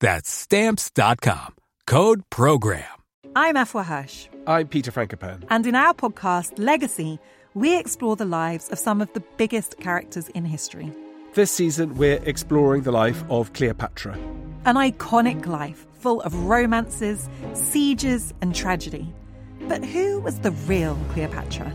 That's stamps.com. Code program. I'm Afua Hirsch. I'm Peter Frankopan. And in our podcast, Legacy, we explore the lives of some of the biggest characters in history. This season, we're exploring the life of Cleopatra. An iconic life full of romances, sieges, and tragedy. But who was the real Cleopatra?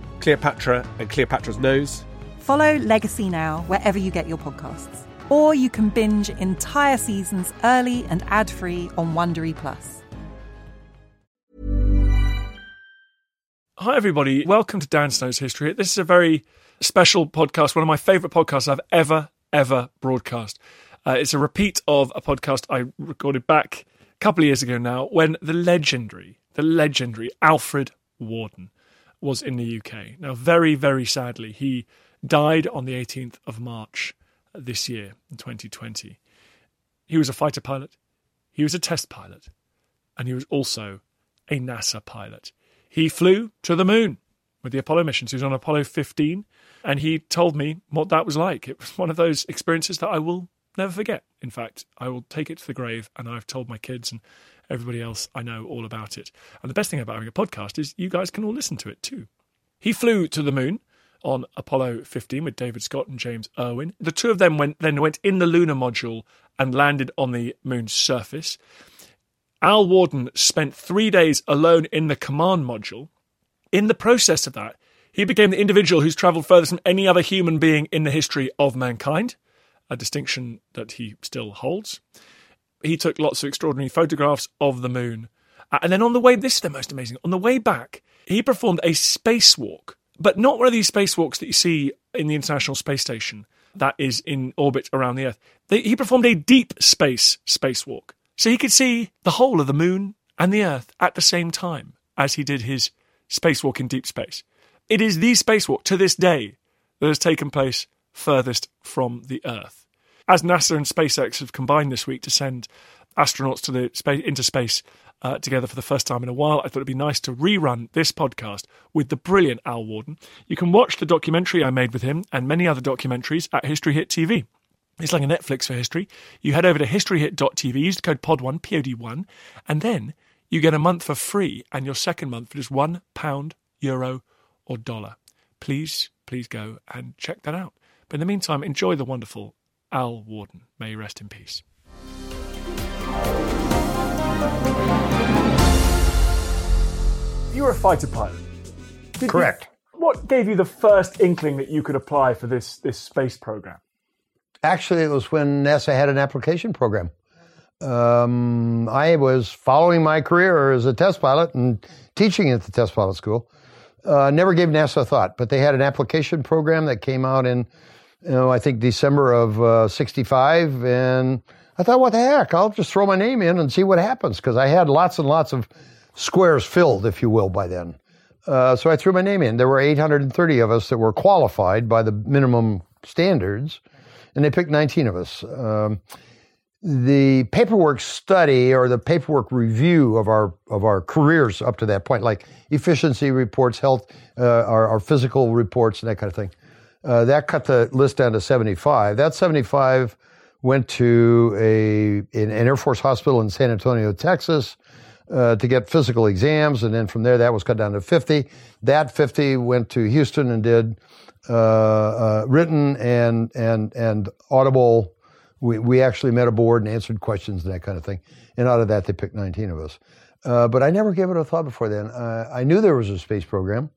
Cleopatra, and Cleopatra's nose, Follow Legacy now wherever you get your podcasts. Or you can binge entire seasons early and ad-free on Wondery Plus. Hi, everybody. Welcome to Dan Snow's History. This is a very special podcast, one of my favourite podcasts I've ever, ever broadcast. Uh, it's a repeat of a podcast I recorded back a couple of years ago now when the legendary, the legendary Alfred Worden was in the UK. Now, very, very sadly, he died on the 18th of March uh, this year, in 2020. He was a fighter pilot, he was a test pilot, and he was also a NASA pilot. He flew to the moon with the Apollo missions. He was on Apollo 15, and he told me what that was like. It was one of those experiences that I will never forget. In fact, I will take it to the grave, and I've told my kids and everybody else I know all about it. And the best thing about having a podcast is you guys can all listen to it too. He flew to the moon on Apollo 15 with David Scott and James Irwin. The two of them went then went in the lunar module and landed on the moon's surface. Al Worden spent three days alone in the command module. In the process of that, he became the individual who's travelled furthest from any other human being in the history of mankind, a distinction that he still holds. He took lots of extraordinary photographs of the moon. Uh, And then on the way, this is the most amazing. On the way back, he performed a spacewalk, but not one of these spacewalks that you see in the International Space Station that is in orbit around the Earth. He performed a deep space spacewalk. So he could see the whole of the moon and the Earth at the same time as he did his spacewalk in deep space. It is the spacewalk to this day that has taken place furthest from the Earth. As NASA and SpaceX have combined this week to send astronauts to the space into space uh, together for the first time in a while, I thought it'd be nice to rerun this podcast with the brilliant Al Worden. You can watch the documentary I made with him and many other documentaries at History Hit TV. It's like a Netflix for history. You head over to historyhit.tv, use the code POD1, POD1, and then you get a month for free and your second month for just one pound, euro, or dollar. Please, please go and check that out. But in the meantime, enjoy the wonderful Al Worden. May he rest in peace. You were a fighter pilot. Did you- Correct. what gave you the first inkling that you could apply for this this space program? Actually, it was when NASA had an application program. Um, I was following my career as a test pilot and teaching at the test pilot school. Uh, never gave NASA a thought, but they had an application program that came out in, you know, I think December of uh, '65, and I thought, what the heck? I'll just throw my name in and see what happens because I had lots and lots of squares filled, if you will, by then. Uh, so I threw my name in. There were 830 of us that were qualified by the minimum standards, and they picked 19 of us. Um, the paperwork study or the paperwork review of our of our careers up to that point, like efficiency reports, health, uh, our, our, physical reports, and that kind of thing. Uh, that cut the list down to 75. That 75 went to a an Air Force hospital in San Antonio, Texas, uh, to get physical exams, and then from there that was cut down to 50. That 50 went to Houston and did uh, uh, written and and and audible we, we actually met a board and answered questions and that kind of thing. And out of that, they picked 19 of us. Uh, but I never gave it a thought before then. Uh, I knew there was a space program.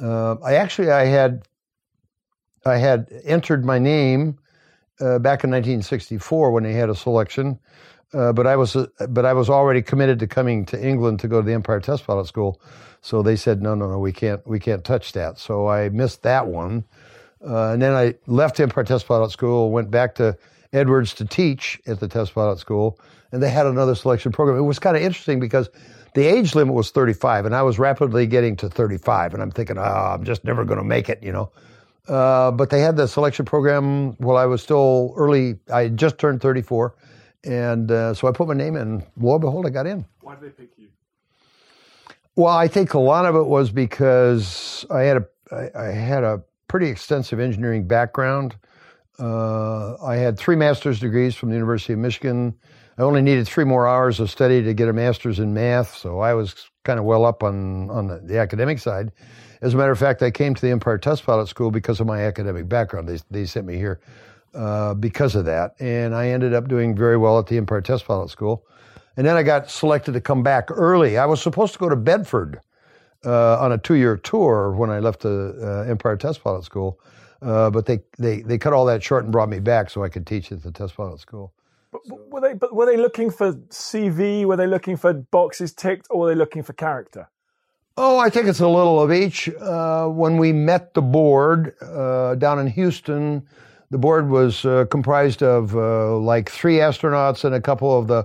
I actually I had I had entered my name uh, back in 1964 when they had a selection, uh, but I was uh, but I was already committed to coming to England to go to the Empire Test Pilot School. So they said no no no we can't we can't touch that. So I missed that one, and then I left Empire Test Pilot School, went back to Edwards to teach at the test pilot school, and they had another selection program. It was kind of interesting because the age limit was 35, and I was rapidly getting to 35, and I'm thinking, oh, I'm just never going to make it, you know. Uh, but they had the selection program while I was still early. I just turned 34, and uh, so I put my name in. Lo and behold, I got in. Why did they pick you? Well, I think a lot of it was because I had a I, I had a pretty extensive engineering background. Uh, I had three master's degrees from the University of Michigan. I only needed three more hours of study to get a master's in math, so I was kind of well up on, on the, the, academic side. As a matter of fact, I came to the Empire Test Pilot School because of my academic background. They, they sent me here uh, because of that, and I ended up doing very well at the Empire Test Pilot School. And then I got selected to come back early. I was supposed to go to Bedford uh, on a two year tour when I left the uh, Empire Test Pilot School. Uh, but they, they, they cut all that short and brought me back so I could teach at the test pilot school. But, were they but were they looking for CV? Were they looking for boxes ticked, or were they looking for character? Oh, I think it's a little of each. Uh, when we met the board uh, down in Houston, the board was uh, comprised of uh, like three astronauts and a couple of the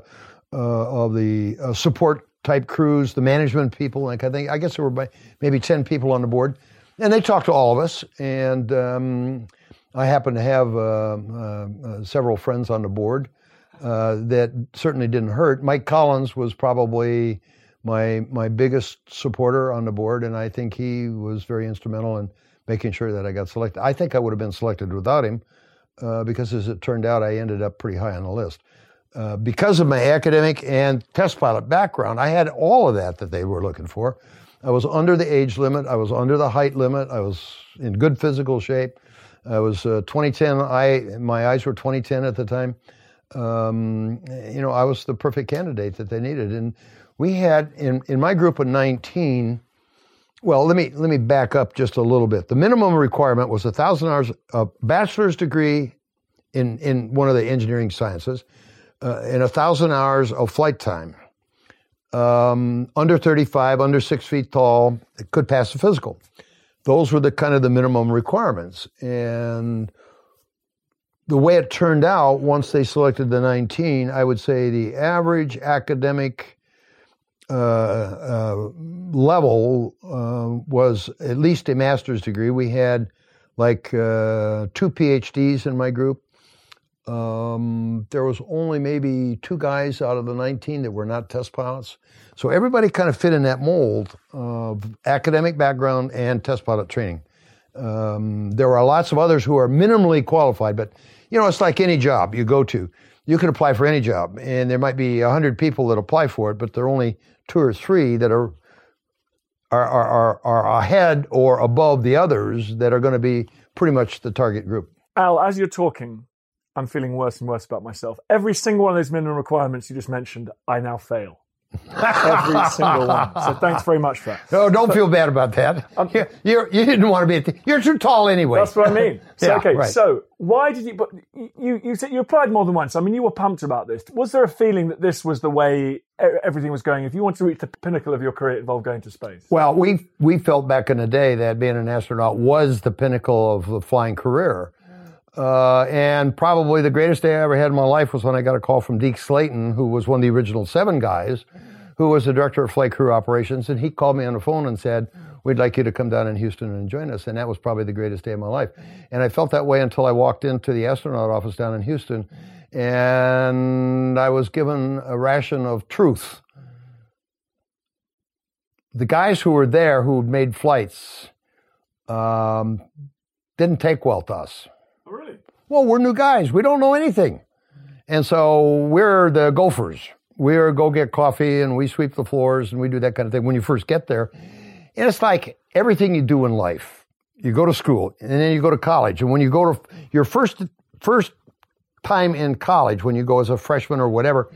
uh, of the support type crews, the management people, and I think I guess there were maybe ten people on the board and they talked to all of us. And um, I happen to have uh, uh, uh, several friends on the board uh, that certainly didn't hurt. Mike Collins was probably my my biggest supporter on the board, and I think he was very instrumental in making sure that I got selected. I think I would have been selected without him, uh, because as it turned out, I ended up pretty high on the list. Uh, because of my academic and test pilot background, I had all of that that they were looking for. I was under the age limit. I was under the height limit. I was in good physical shape. I was uh, 2010. I my eyes were 2010 at the time. Um, you know, I was the perfect candidate that they needed. And we had in in my group of 19. Well, let me let me back up just a little bit. The minimum requirement was a thousand hours, a bachelor's degree in in one of the engineering sciences, uh, and a thousand hours of flight time um, under 35, under six feet tall, could pass the physical. Those were the kind of the minimum requirements. And the way it turned out, once they selected the 19, I would say the average academic level uh, was at least a master's degree. We had like uh, two PhDs in my group. Um, there was only maybe two guys out of the 19 that were not test pilots. So everybody kind of fit in that mold of academic background and test pilot training. Um, there are lots of others who are minimally qualified, but you know, it's like any job you go to. You can apply for any job, and there might be 100 people that apply for it, but there are only two or three that are are, are, are ahead or above the others that are going to be pretty much the target group. Al, as you're talking, I'm feeling worse and worse about myself. Every single one of those minimum requirements you just mentioned, I now fail. Every single one. So thanks very much for that. No, don't but, feel bad about that. Um, you, you're, you did not want to be. You're too tall anyway. That's what I mean. So, yeah, okay. Right. So why did you? But you you said you applied more than once. I mean, you were pumped about this. Was there a feeling that this was the way everything was going? If you wanted to reach the pinnacle of your career, it involved going to space. Well, we we felt back in the day that being an astronaut was the pinnacle of the flying career. Uh, and probably the greatest day I ever had in my life was when I got a call from Deke Slayton, who was one of the original seven guys, who was the director of flight crew operations. And he called me on the phone and said, we'd like you to come down in Houston and join us. And that was probably the greatest day of my life. And I felt that way until I walked into the astronaut office down in Houston and I was given a ration of truth. The guys who were there who made flights um, didn't take well to us. Well, we're new guys. We don't know anything. And so we're the gophers. We're go get coffee and we sweep the floors and we do that kind of thing when you first get there. And it's like everything you do in life. You go to school and then you go to college. And when you go to your first first time in college, when you go as a freshman or whatever,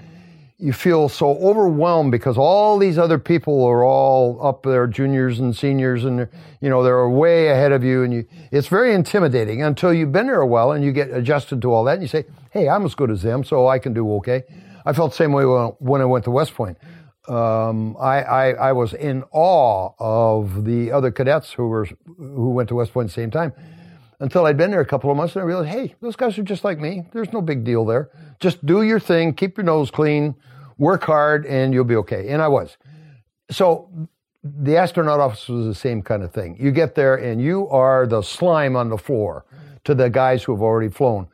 you feel so overwhelmed because all these other people are all up there, juniors and seniors, and you know they're way ahead of you, and you. It's very intimidating until you've been there a while and you get adjusted to all that, and you say, "Hey, I'm as good as them, so I can do okay." I felt the same way when I went to West Point. Um, I, I, I was in awe of the other cadets who were who went to West Point at the same time until I'd been there a couple of months and I realized, hey, those guys are just like me. There's no big deal there. Just do your thing, keep your nose clean, work hard, and you'll be okay. And I was. So the astronaut office was the same kind of thing. You get there and you are the slime on the floor to the guys who have already flown.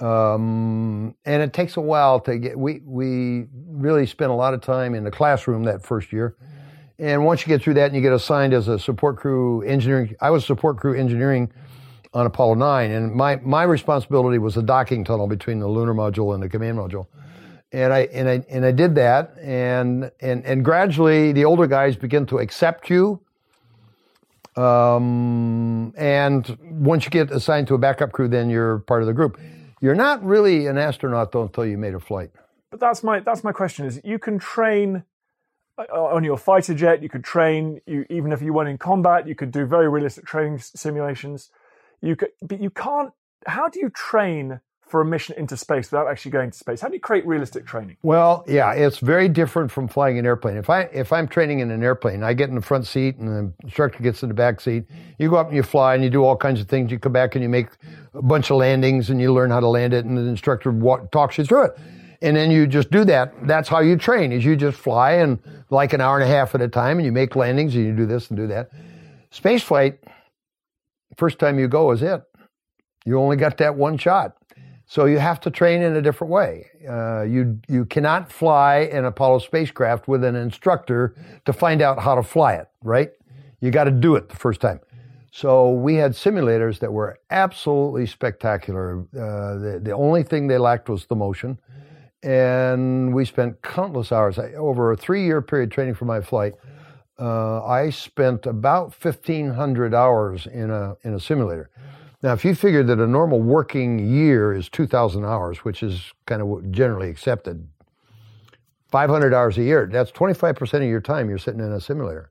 Um, and it takes a while to get, we, we really spent a lot of time in the classroom that first year. And once you get through that and you get assigned as a support crew engineering, I was support crew engineering on Apollo 9. And my, my responsibility was the docking tunnel between the lunar module and the command module. And I, and I, and I did that. And, and, and gradually the older guys begin to accept you. Um, and once you get assigned to a backup crew, then you're part of the group. You're not really an astronaut though until you made a flight. But that's my that's my question: is you can train uh, on your fighter jet. You could train you even if you weren't in combat. You could do very realistic training simulations. You could, but you can't. How do you train for a mission into space without actually going to space? How do you create realistic training? Well, yeah, it's very different from flying an airplane. If I if I'm training in an airplane, I get in the front seat and the instructor gets in the back seat. You go up and you fly and you do all kinds of things. You come back and you make a bunch of landings and you learn how to land it, and the instructor talks you through it. And then you just do that. That's how you train. Is you just fly and like an hour and a half at a time, and you make landings and you do this and do that. Space flight, first time you go is it. You only got that one shot. So you have to train in a different way. Uh, you you cannot fly an Apollo spacecraft with an instructor to find out how to fly it, right? You got to do it the first time. So we had simulators that were absolutely spectacular. Uh, the, the only thing they lacked was the motion. And we spent countless hours over a three year period training for my flight. Uh, I spent about 1,500 hours in a, in a simulator. Now, if you figure that a normal working year is 2,000 hours, which is kind of generally accepted, 500 hours a year, that's 25% of your time you're sitting in a simulator.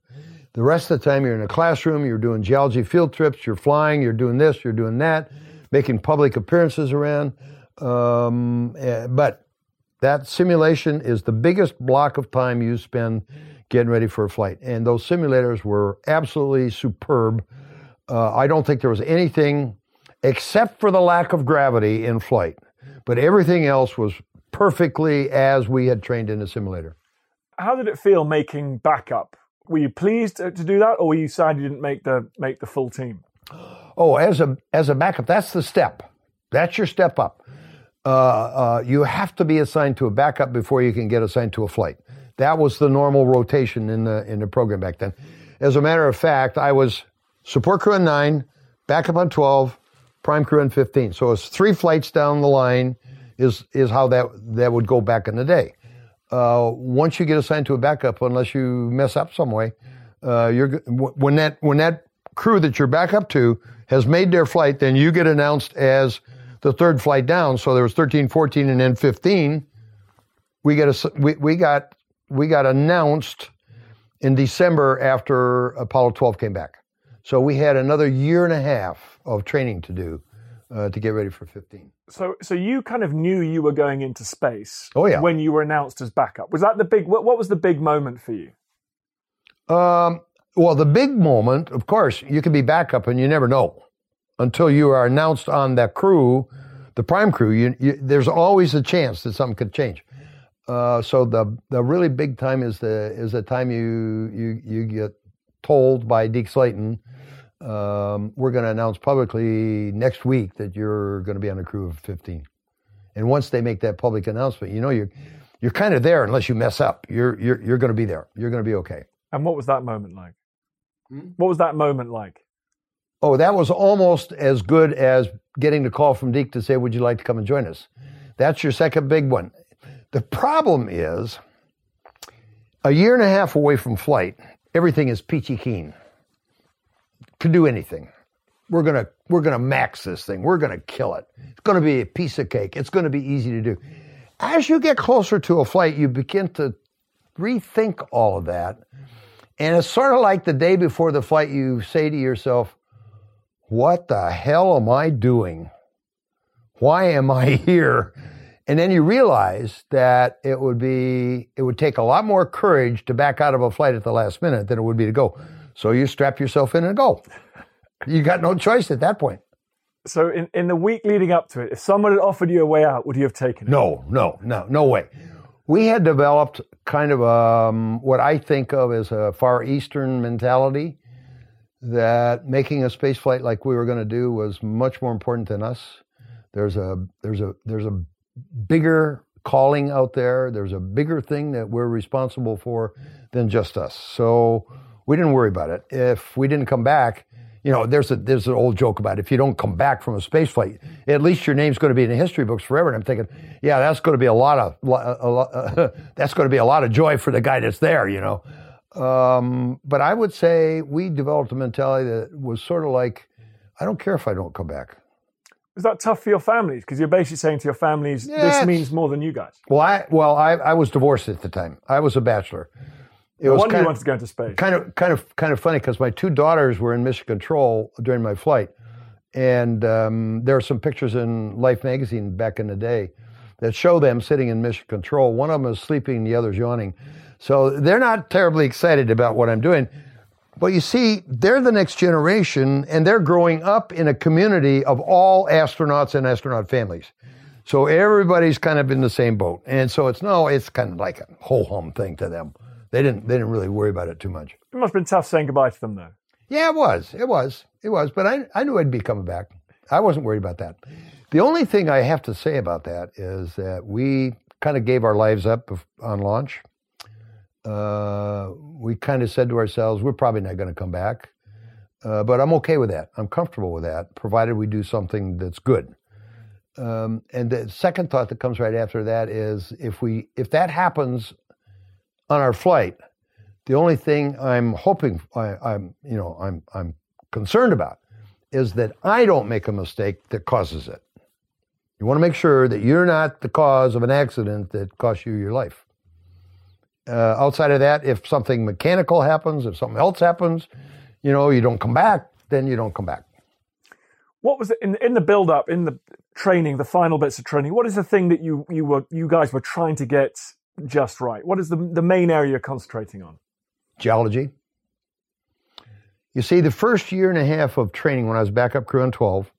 The rest of the time you're in a classroom, you're doing geology field trips, you're flying, you're doing this, you're doing that, making public appearances around. Um, eh, but that simulation is the biggest block of time you spend getting ready for a flight. And those simulators were absolutely superb. Uh, I don't think there was anything except for the lack of gravity in flight. But everything else was perfectly as we had trained in the simulator. How did it feel making backup? Were you pleased to do that, or were you sad you didn't make the make the full team? Oh, as a as a backup, that's the step. That's your step up. Uh, uh, you have to be assigned to a backup before you can get assigned to a flight. That was the normal rotation in the in the program back then. As a matter of fact, I was support crew on nine, backup on twelve, prime crew on 15. So it's three flights down the line is, is how that, that would go back in the day. Uh, once you get assigned to a backup, unless you mess up some way, uh, you're, when that, when that crew that you're back up to has made their flight, then you get announced as the third flight down. So there was 13, 14, and then 15. We got a, we, we got, we got announced in December after Apollo 12 came back. So we had another year and a half of training to do uh, to get ready for 15. So, so you kind of knew you were going into space. Oh yeah. When you were announced as backup, was that the big? What, what was the big moment for you? Um, well, the big moment, of course, you can be backup, and you never know until you are announced on that crew, the prime crew. You, you, there's always a chance that something could change. Uh, so the the really big time is the is the time you you you get told by Deke Slayton, um, we're going to announce publicly next week that you're going to be on a crew of 15. And once they make that public announcement, you know you're you're kind of there unless you mess up. You're you're you're going to be there. You're going to be okay. And what was that moment like? What was that moment like? Oh, that was almost as good as getting the call from Deke to say, "Would you like to come and join us?" That's your second big one. The problem is, a year and a half away from flight, everything is peachy keen. Can do anything. We're gonna we're gonna max this thing. We're gonna kill it. It's gonna be a piece of cake. It's gonna be easy to do. As you get closer to a flight, you begin to rethink all of that. And it's sort of like the day before the flight, you say to yourself, What the hell am I doing? Why am I here? And then you realize that it would be, it would take a lot more courage to back out of a flight at the last minute than it would be to go. So you strap yourself in and go. You got no choice at that point. So in, in the week leading up to it, if someone had offered you a way out, would you have taken it? No, no, no, no way. We had developed kind of um, what I think of as a Far Eastern mentality that making a space flight like we were going to do was much more important than us. There's a there's a there's a bigger calling out there. There's a bigger thing that we're responsible for than just us. So we didn't worry about it. If we didn't come back, you know, there's a there's an old joke about if you don't come back from a space flight, at least your name's going to be in the history books forever. And I'm thinking, yeah, that's going to be a lot of a lot, uh, that's going to be a lot of joy for the guy that's there, you know. Um, but I would say we developed a mentality that was sort of like, I don't care if I don't come back. Was that tough for your families? Because you're basically saying to your families, Yeah, this means more than you guys. Well, I well I, I was divorced at the time. I was a bachelor. It No was wonder you kind wanted to go into space. kind of kind of kind of funny because my two daughters were in mission control during my flight, and um, there are some pictures in Life magazine back in the day that show them sitting in mission control. One of them is sleeping, the other's yawning. So they're not terribly excited about what I'm doing. But you see, they're the next generation, and they're growing up in a community of all astronauts and astronaut families. So everybody's kind of in the same boat, and so it's no, it's kind of like a whole hum thing to them. They didn't they didn't really worry about it too much. It must have been tough saying goodbye to them, though. Yeah, it was, it was, it was. But I I knew I'd be coming back. I wasn't worried about that. The only thing I have to say about that is that we kind of gave our lives up on launch. Uh, we kind of said to ourselves, we're probably not going to come back. Uh, but I'm okay with that. I'm comfortable with that, provided we do something that's good. Um, and the second thought that comes right after that is if we if that happens on our flight, the only thing I'm hoping I, I'm you know I'm I'm concerned about is that I don't make a mistake that causes it. You want to make sure that you're not the cause of an accident that costs you your life. Uh, outside of that, if something mechanical happens, if something else happens, you know, you don't come back, then you don't come back. What was it in in the build up, in the training, the final bits of training? What is the thing that you you were you guys were trying to get just right? What is the the main area you're concentrating on? geology. You see, the first year and a half of training when I was backup crew on 12,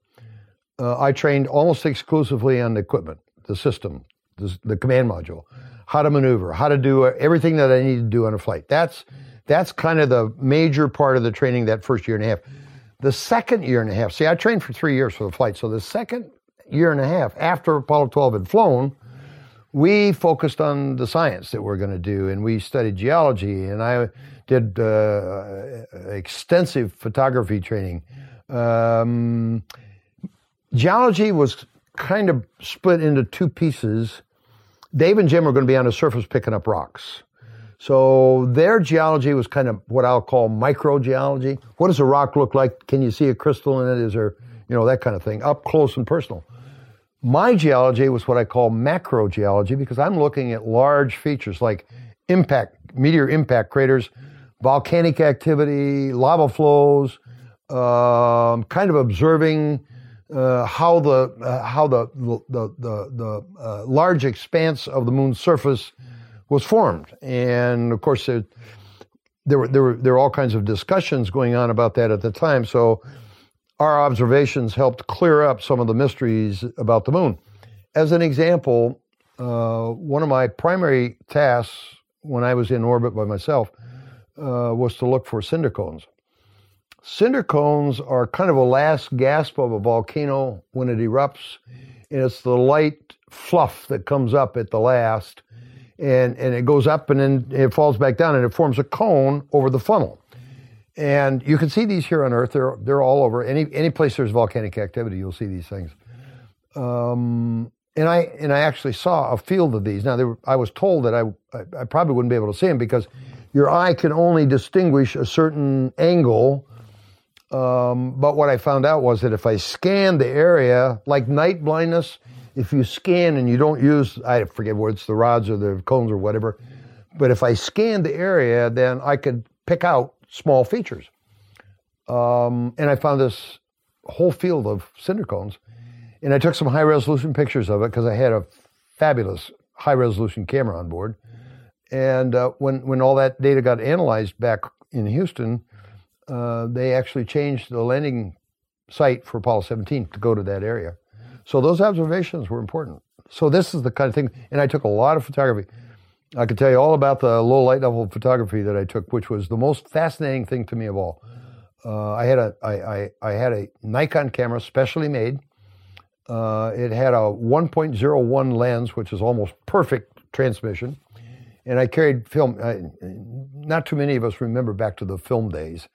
uh, I trained almost exclusively on the equipment, the system, the, the command module, how to maneuver, how to do uh, everything that I need to do on a flight. That's that's kind of the major part of the training that first year and a half. The second year and a half, see, I trained for three years for the flight. So the second year and a half after Apollo 12 had flown, we focused on the science that we're going to do, and we studied geology, and I did uh, extensive photography training. Um, geology was kind of split into two pieces. Dave and Jim were going to be on the surface picking up rocks. So their geology was kind of what I'll call microgeology. What does a rock look like? Can you see a crystal in it? Is there, you know, that kind of thing, up close and personal. My geology was what I call macrogeology because I'm looking at large features like impact, meteor impact craters, volcanic activity, lava flows, um, kind of observing uh, how the uh, how the the the, the uh, large expanse of the moon's surface was formed, and of course there were there were there were all kinds of discussions going on about that at the time. So our observations helped clear up some of the mysteries about the moon. As an example, uh, one of my primary tasks when I was in orbit by myself uh, was to look for cinder cones. Cinder cones are kind of a last gasp of a volcano when it erupts, and it's the light fluff that comes up at the last, and, and it goes up and then it falls back down and it forms a cone over the funnel. And you can see these here on Earth. They're they're all over. Any any place there's volcanic activity, you'll see these things. Um, and I and I actually saw a field of these. Now were, I was told that I, I, I probably wouldn't be able to see them because your eye can only distinguish a certain angle. Um, but what I found out was that if I scanned the area, like night blindness, if you scan and you don't use I forget whether it's the rods or the cones or whatever, but if I scanned the area, then I could pick out small features. Um, and I found this whole field of cinder cones. And I took some high resolution pictures of it because I had a fabulous high resolution camera on board. And uh, when, when all that data got analyzed back in Houston, uh, they actually changed the landing site for Apollo 17 to go to that area. So those observations were important. So this is the kind of thing, and I took a lot of photography. I could tell you all about the low light level photography that I took, which was the most fascinating thing to me of all. Uh, I had a I, I, I, had a Nikon camera specially made. Uh, it had a 1.01 lens, which is almost perfect transmission, and I carried film. I, not too many of us remember back to the film days,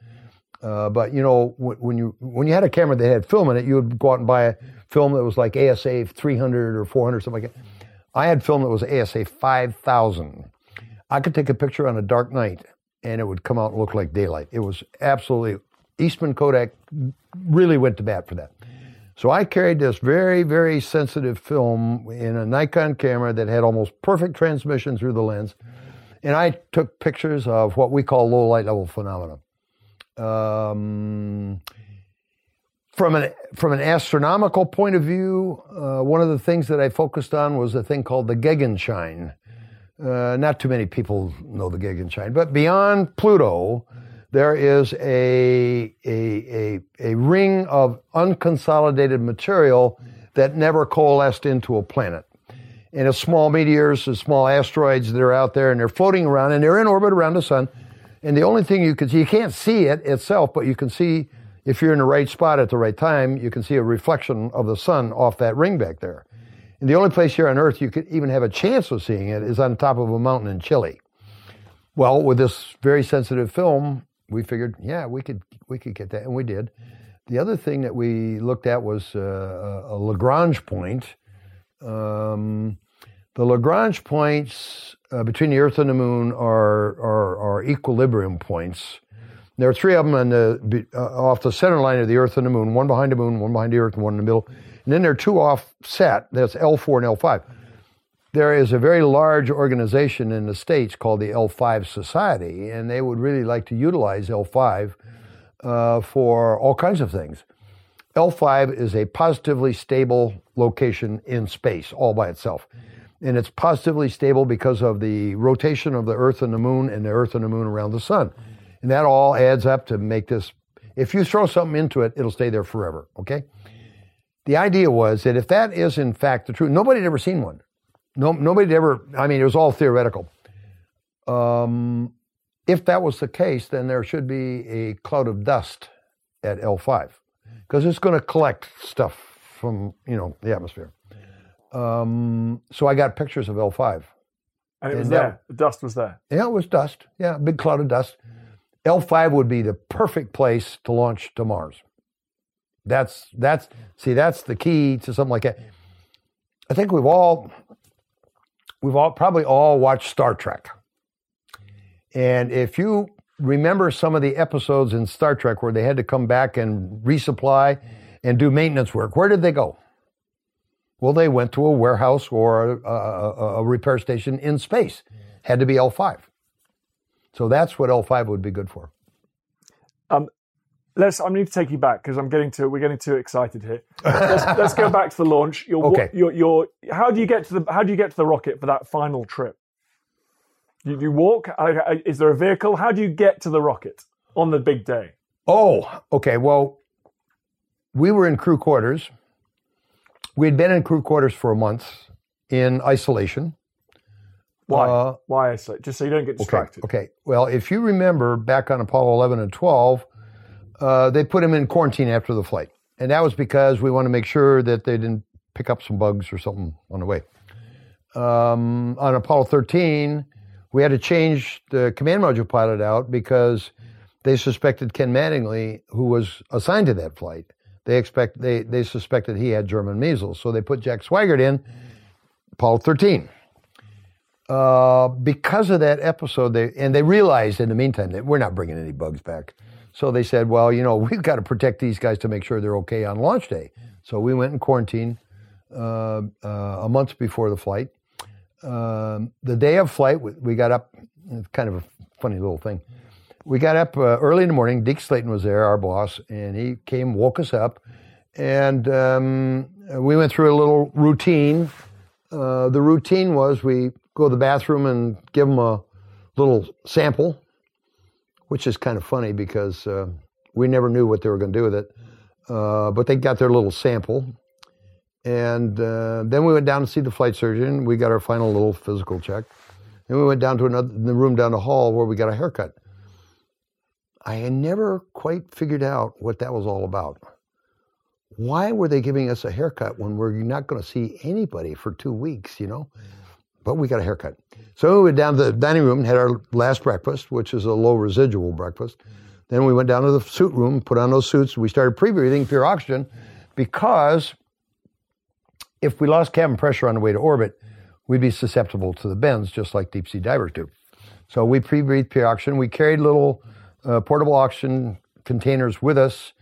uh, but you know when you when you had a camera that had film in it, you would go out and buy a film that was like ASA 300 or 400 something like that I had film that was ASA 5000. I could take a picture on a dark night and it would come out and look like daylight. It was absolutely, Eastman Kodak really went to bat for that. So I carried this very, very sensitive film in a Nikon camera that had almost perfect transmission through the lens. And I took pictures of what we call low light level phenomena. Um, from an from an astronomical point of view, uh, one of the things that I focused on was a thing called the Gegenschein. Uh, not too many people know the Gegenschein, but beyond Pluto, there is a, a, a, a ring of unconsolidated material that never coalesced into a planet. And it's small meteors, and small asteroids that are out there, and they're floating around, and they're in orbit around the sun. And the only thing you can see, you can't see it itself, but you can see if you're in the right spot at the right time, you can see a reflection of the sun off that ring back there. And the only place here on Earth you could even have a chance of seeing it is on top of a mountain in Chile. Well, with this very sensitive film, we figured, yeah, we could we could get that, and we did. The other thing that we looked at was uh, a Lagrange point. Um, the Lagrange points uh, between the Earth and the Moon are, are, are equilibrium points. There are three of them on the, uh, off the center line of the Earth and the Moon, one behind the Moon, one behind the Earth, and one in the middle. And then there are two offset. That's L4 and L5. There is a very large organization in the States called the L5 Society, and they would really like to utilize L5 uh, for all kinds of things. L5 is a positively stable location in space all by itself. And it's positively stable because of the rotation of the Earth and the Moon and the Earth and the Moon around the Sun. And that all adds up to make this, if you throw something into it, it'll stay there forever, okay? The idea was that if that is in fact the truth, nobody had ever seen one. No, nobody ever, I mean, it was all theoretical. Um, if that was the case, then there should be a cloud of dust at L5 because it's going to collect stuff from, you know, the atmosphere. Um, so I got pictures of L5. And it was and there. That, the dust was there. Yeah, it was dust. Yeah, big cloud of dust. L5 would be the perfect place to launch to Mars. That's that's see that's the key to something like that. I think we've all we've all probably all watched Star Trek. And if you remember some of the episodes in Star Trek where they had to come back and resupply and do maintenance work, where did they go? Well, they went to a warehouse or a, a, a repair station in space. Had to be L5. So that's what L5 would be good for. Let's. I need to take you back because I'm getting to. We're getting too excited here. Let's, let's go back to the launch. Your, okay. Your, your, how do you get to the? How do you get to the rocket for that final trip? You, you walk? Is there a vehicle? How do you get to the rocket on the big day? Oh, okay. Well, we were in crew quarters. We had been in crew quarters for a month in isolation. Why? Uh, Why isolate? Just so you don't get Okay. distracted. Okay. Well, if you remember back on Apollo 11 and 12, uh, they put him in quarantine after the flight. And that was because we want to make sure that they didn't pick up some bugs or something on the way. Um, on Apollo 13, we had to change the command module pilot out because they suspected Ken Mattingly, who was assigned to that flight, they expect they, they suspected he had German measles. So they put Jack Swigert in Apollo 13 uh, because of that episode, they and they realized in the meantime that we're not bringing any bugs back. So they said, well, you know, we've got to protect these guys to make sure they're okay on launch day. So we went in quarantine uh, uh, a month before the flight. Um, the day of flight, we, got up. It's kind of a funny little thing. We got up uh, early in the morning. Dick Slayton was there, our boss, and he came, woke us up, and um, we went through a little routine uh, the routine was we go to the bathroom and give them a little sample, which is kind of funny because uh, we never knew what they were going to do with it. Uh, but they got their little sample. And uh, then we went down to see the flight surgeon. We got our final little physical check. Then we went down to another the room down the hall where we got a haircut. I had never quite figured out what that was all about why were they giving us a haircut when we're not going to see anybody for two weeks, you know? But we got a haircut. So we went down to the dining room and had our last breakfast, which is a low residual breakfast. Then we went down to the suit room, put on those suits. We started pre-breathing pure oxygen because if we lost cabin pressure on the way to orbit, we'd be susceptible to the bends, just like deep sea divers do. So we pre-breathed pure oxygen. We carried little uh, portable oxygen containers with us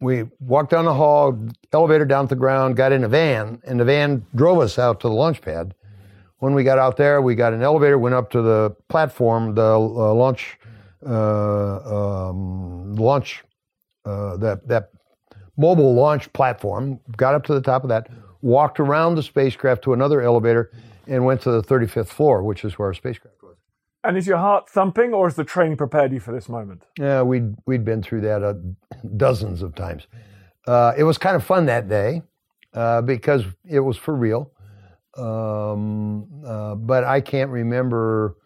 we walked down the hall, elevator down to the ground, got in a van, and the van drove us out to the launch pad. When we got out there, we got an elevator, went up to the platform, the uh, launch, uh, um, launch, uh, that that mobile launch platform. Got up to the top of that, walked around the spacecraft to another elevator, and went to the 35th floor, which is where our spacecraft was. And is your heart thumping, or has the training prepared you for this moment? Yeah, we'd we'd been through that uh, dozens of times. Uh, it was kind of fun that day uh, because it was for real. Um, uh, but I can't remember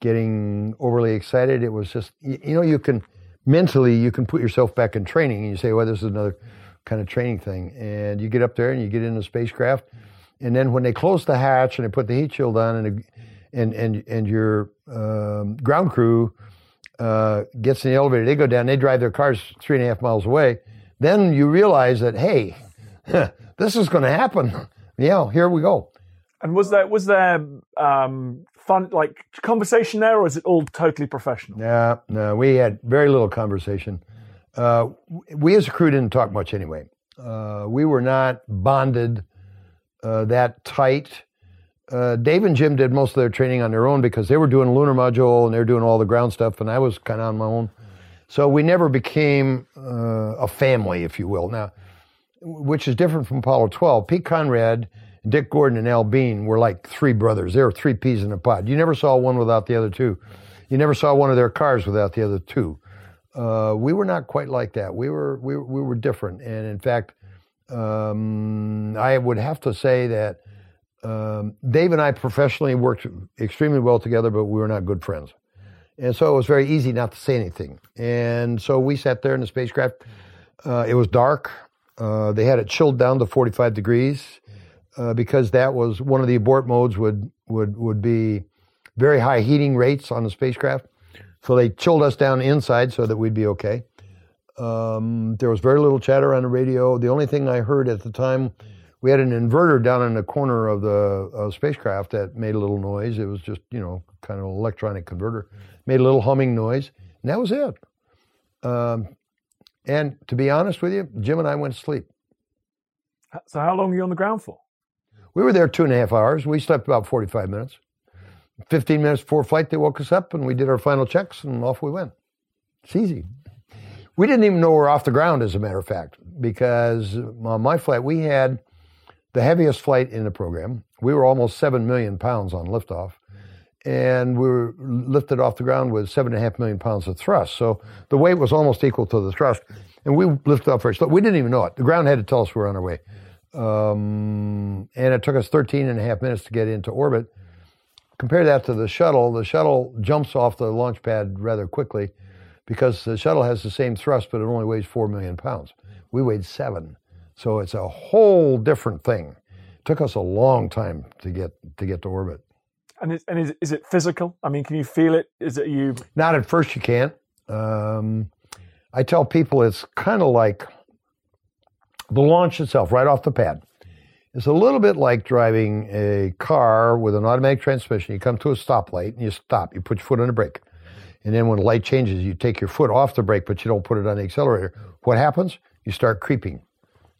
getting overly excited. It was just you, you know you can mentally you can put yourself back in training and you say, well, this is another kind of training thing, and you get up there and you get in the spacecraft, and then when they close the hatch and they put the heat shield on and and and and your um, ground crew uh, gets in the elevator. They go down. They drive their cars three and a half miles away. Then you realize that hey, this is going to happen. Yeah, here we go. And was there was there um, fun like conversation there, or is it all totally professional? No, no, we had very little conversation. Uh, we as a crew didn't talk much anyway. Uh, we were not bonded uh, that tight. Uh, Dave and Jim did most of their training on their own because they were doing lunar module and they were doing all the ground stuff, and I was kind of on my own. So we never became uh, a family, if you will. Now, which is different from Apollo 12. Pete Conrad, Dick Gordon, and Al Bean were like three brothers. They were three peas in a pod. You never saw one without the other two. You never saw one of their cars without the other two. Uh, we were not quite like that. We were we, we were different, and in fact, um, I would have to say that um, Dave and I professionally worked extremely well together, but we were not good friends. And so it was very easy not to say anything. And so we sat there in the spacecraft. Uh, it was dark. Uh, they had it chilled down to 45 degrees uh, because that was one of the abort modes would would would be very high heating rates on the spacecraft. So they chilled us down inside so that we'd be okay. Um, there was very little chatter on the radio. The only thing I heard at the time, we had an inverter down in the corner of the uh, spacecraft that made a little noise. It was just, you know, kind of an electronic converter. Made a little humming noise, and that was it. Um, and to be honest with you, Jim and I went to sleep. So how long are you on the ground for? We were there two and a half hours. We slept about 45 minutes. 15 minutes before flight, they woke us up and we did our final checks and off we went. It's easy. We didn't even know we were off the ground, as a matter of fact, because on my flight, we had the heaviest flight in the program. We were almost 7 million pounds on liftoff. And we were lifted off the ground with seven and a half million pounds of thrust. So the weight was almost equal to the thrust. And we lifted off slow. We didn't even know it. The ground had to tell us we were on our way. Um, and it took us 13 and a half minutes to get into orbit. compare that to the shuttle. The shuttle jumps off the launch pad rather quickly because the shuttle has the same thrust, but it only weighs four million pounds. We weighed seven, so it's a whole different thing. It took us a long time to get to get to orbit. And is, and is, is it physical? I mean, can you feel it? Is it you? Not at first, you can't. Um, I tell people it's kind of like the launch itself, right off the pad. It's a little bit like driving a car with an automatic transmission. You come to a stoplight and you stop. You put your foot on the brake. And then when the light changes, you take your foot off the brake, but you don't put it on the accelerator. What happens? You start creeping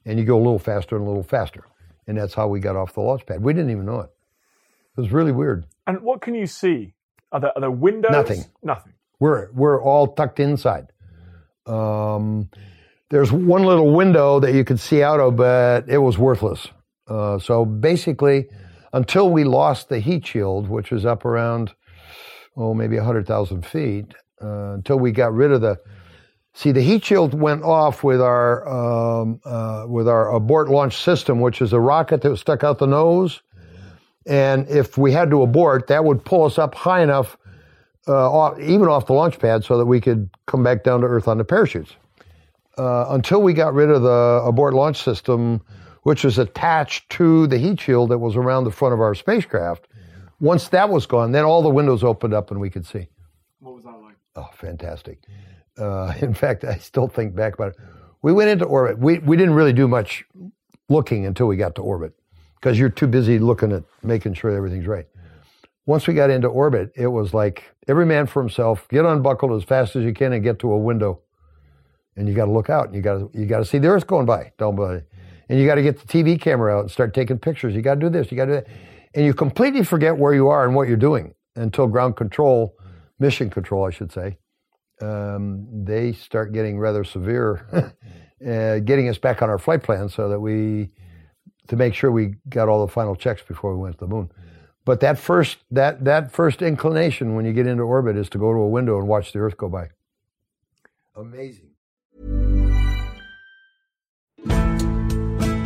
and you go a little faster and a little faster. And that's how we got off the launch pad. We didn't even know it. It was really weird. And what can you see? Are there, are there windows? Nothing. Nothing. We're, we're all tucked inside. Um, there's one little window that you could see out of, but it was worthless. Uh, so basically, until we lost the heat shield, which was up around, oh, maybe 100,000 feet, uh, until we got rid of the. See, the heat shield went off with our um, uh, with our abort launch system, which is a rocket that was stuck out the nose. And if we had to abort, that would pull us up high enough, uh, off, even off the launch pad, so that we could come back down to Earth on the parachutes. Uh, until we got rid of the abort launch system, which was attached to the heat shield that was around the front of our spacecraft. Once that was gone, then all the windows opened up and we could see. What was that like? Oh, fantastic. Uh, in fact, I still think back about it. We went into orbit. We, we didn't really do much looking until we got to orbit because you're too busy looking at making sure everything's right. Once we got into orbit, it was like every man for himself, get unbuckled as fast as you can and get to a window. And you got to look out and you got to, you got to see the Earth going by. Don't by and you got to get the TV camera out and start taking pictures. You got to do this, you got to do that. And you completely forget where you are and what you're doing until ground control, mission control, I should say, um, they start getting rather severe, uh, getting us back on our flight plan so that we, to make sure we got all the final checks before we went to the moon. But that first, that, that first inclination when you get into orbit is to go to a window and watch the Earth go by. Amazing.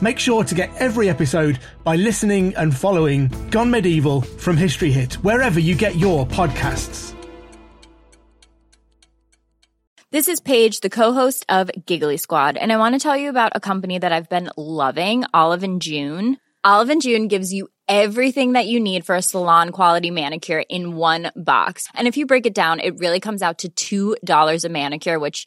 Make sure to get every episode by listening and following Gone Medieval from History Hit, wherever you get your podcasts. This is Paige, the co-host of Giggly Squad, and I want to tell you about a company that I've been loving, Olive and June. Olive and June gives you everything that you need for a salon quality manicure in one box. And if you break it down, it really comes out to $2 a manicure, which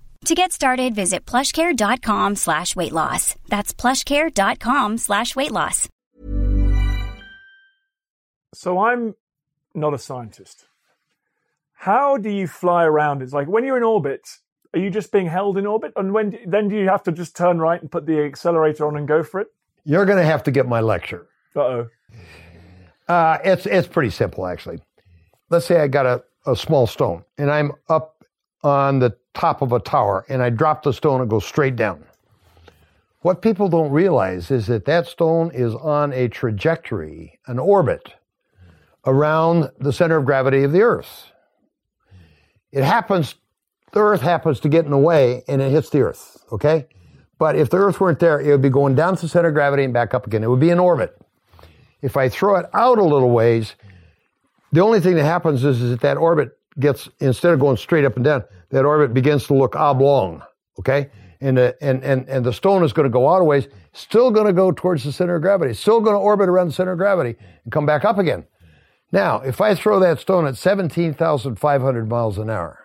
To get started, visit plushcare.com slash weight loss. That's plushcare.com slash weight loss. So I'm not a scientist. How do you fly around? It's like when you're in orbit, are you just being held in orbit? And when then do you have to just turn right and put the accelerator on and go for it? You're going to have to get my lecture. Uh-oh. Uh, it's, it's pretty simple, actually. Let's say I got a, a small stone and I'm up on the top of a tower and I drop the stone and go straight down. What people don't realize is that that stone is on a trajectory, an orbit around the center of gravity of the Earth. It happens, the Earth happens to get in the way and it hits the Earth, okay? But if the Earth weren't there, it would be going down to the center of gravity and back up again. It would be in orbit. If I throw it out a little ways, the only thing that happens is, is that that orbit gets, instead of going straight up and down, that orbit begins to look oblong. Okay? And, the, and, and, and the stone is going to go out a ways, still going to go towards the center of gravity, still going to orbit around the center of gravity and come back up again. Now, if I throw that stone at 17,500 miles an hour,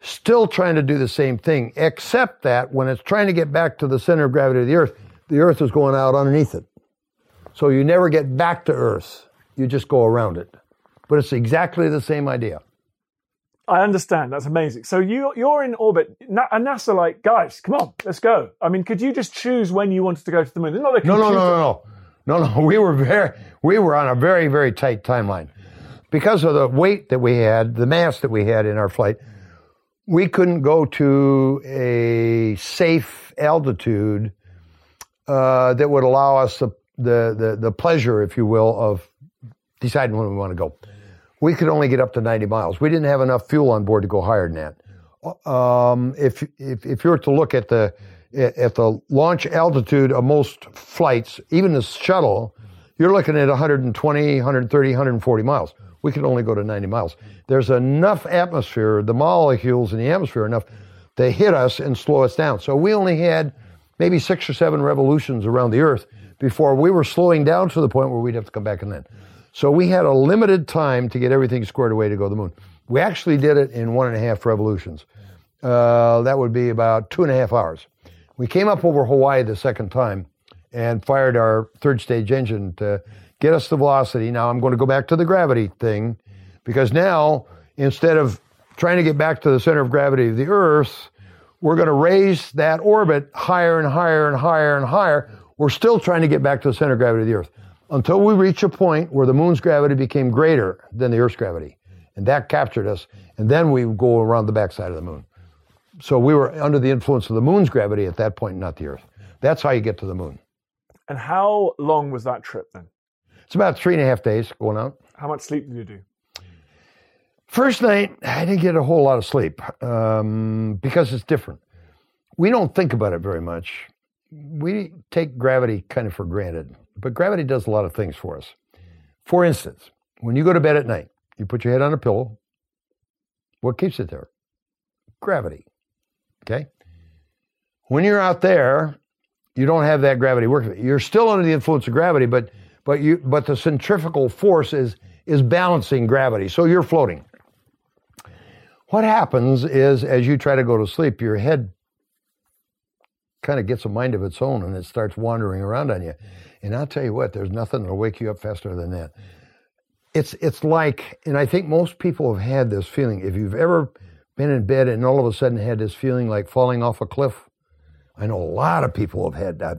still trying to do the same thing, except that when it's trying to get back to the center of gravity of the Earth, the Earth is going out underneath it. So you never get back to Earth, you just go around it. But it's exactly the same idea. I understand. That's amazing. So you you're in orbit, Na- and NASA like, guys, come on, let's go. I mean, could you just choose when you wanted to go to the moon? Not a No, no, no, no, no, no, no. We were very, we were on a very, very tight timeline because of the weight that we had, the mass that we had in our flight. We couldn't go to a safe altitude uh, that would allow us the, the the the pleasure, if you will, of deciding when we want to go. We could only get up to 90 miles. We didn't have enough fuel on board to go higher than that. Um, if, if if you were to look at the at the launch altitude of most flights, even the shuttle, you're looking at 120, 130, 140 miles. We could only go to 90 miles. There's enough atmosphere, the molecules in the atmosphere, enough to hit us and slow us down. So we only had maybe six or seven revolutions around the Earth before we were slowing down to the point where we'd have to come back and land. So we had a limited time to get everything squared away to go to the moon. We actually did it in one and a half revolutions. Uh, that would be about two and a half hours. We came up over Hawaii the second time and fired our third stage engine to get us the velocity. Now I'm going to go back to the gravity thing because now instead of trying to get back to the center of gravity of the Earth, we're going to raise that orbit higher and higher and higher and higher. We're still trying to get back to the center of gravity of the Earth until we reach a point where the moon's gravity became greater than the Earth's gravity. And that captured us. And then we go around the backside of the moon. So we were under the influence of the moon's gravity at that point, not the Earth. That's how you get to the moon. And how long was that trip then? It's about three and a half days going out. How much sleep did you do? First night, I didn't get a whole lot of sleep um, because it's different. We don't think about it very much. We take gravity kind of for granted, but gravity does a lot of things for us. For instance, when you go to bed at night, you put your head on a pillow. What keeps it there? Gravity. Okay? When you're out there, you don't have that gravity working. You're still under the influence of gravity, but but you but the centrifugal force is is balancing gravity, so you're floating. What happens is as you try to go to sleep, your head kind of gets a mind of its own and it starts wandering around on you. Mm. And I'll tell you what, there's nothing that'll wake you up faster than that. Mm. It's it's like, and I think most people have had this feeling. If you've ever mm. been in bed and all of a sudden had this feeling like falling off a cliff, I know a lot of people have had that.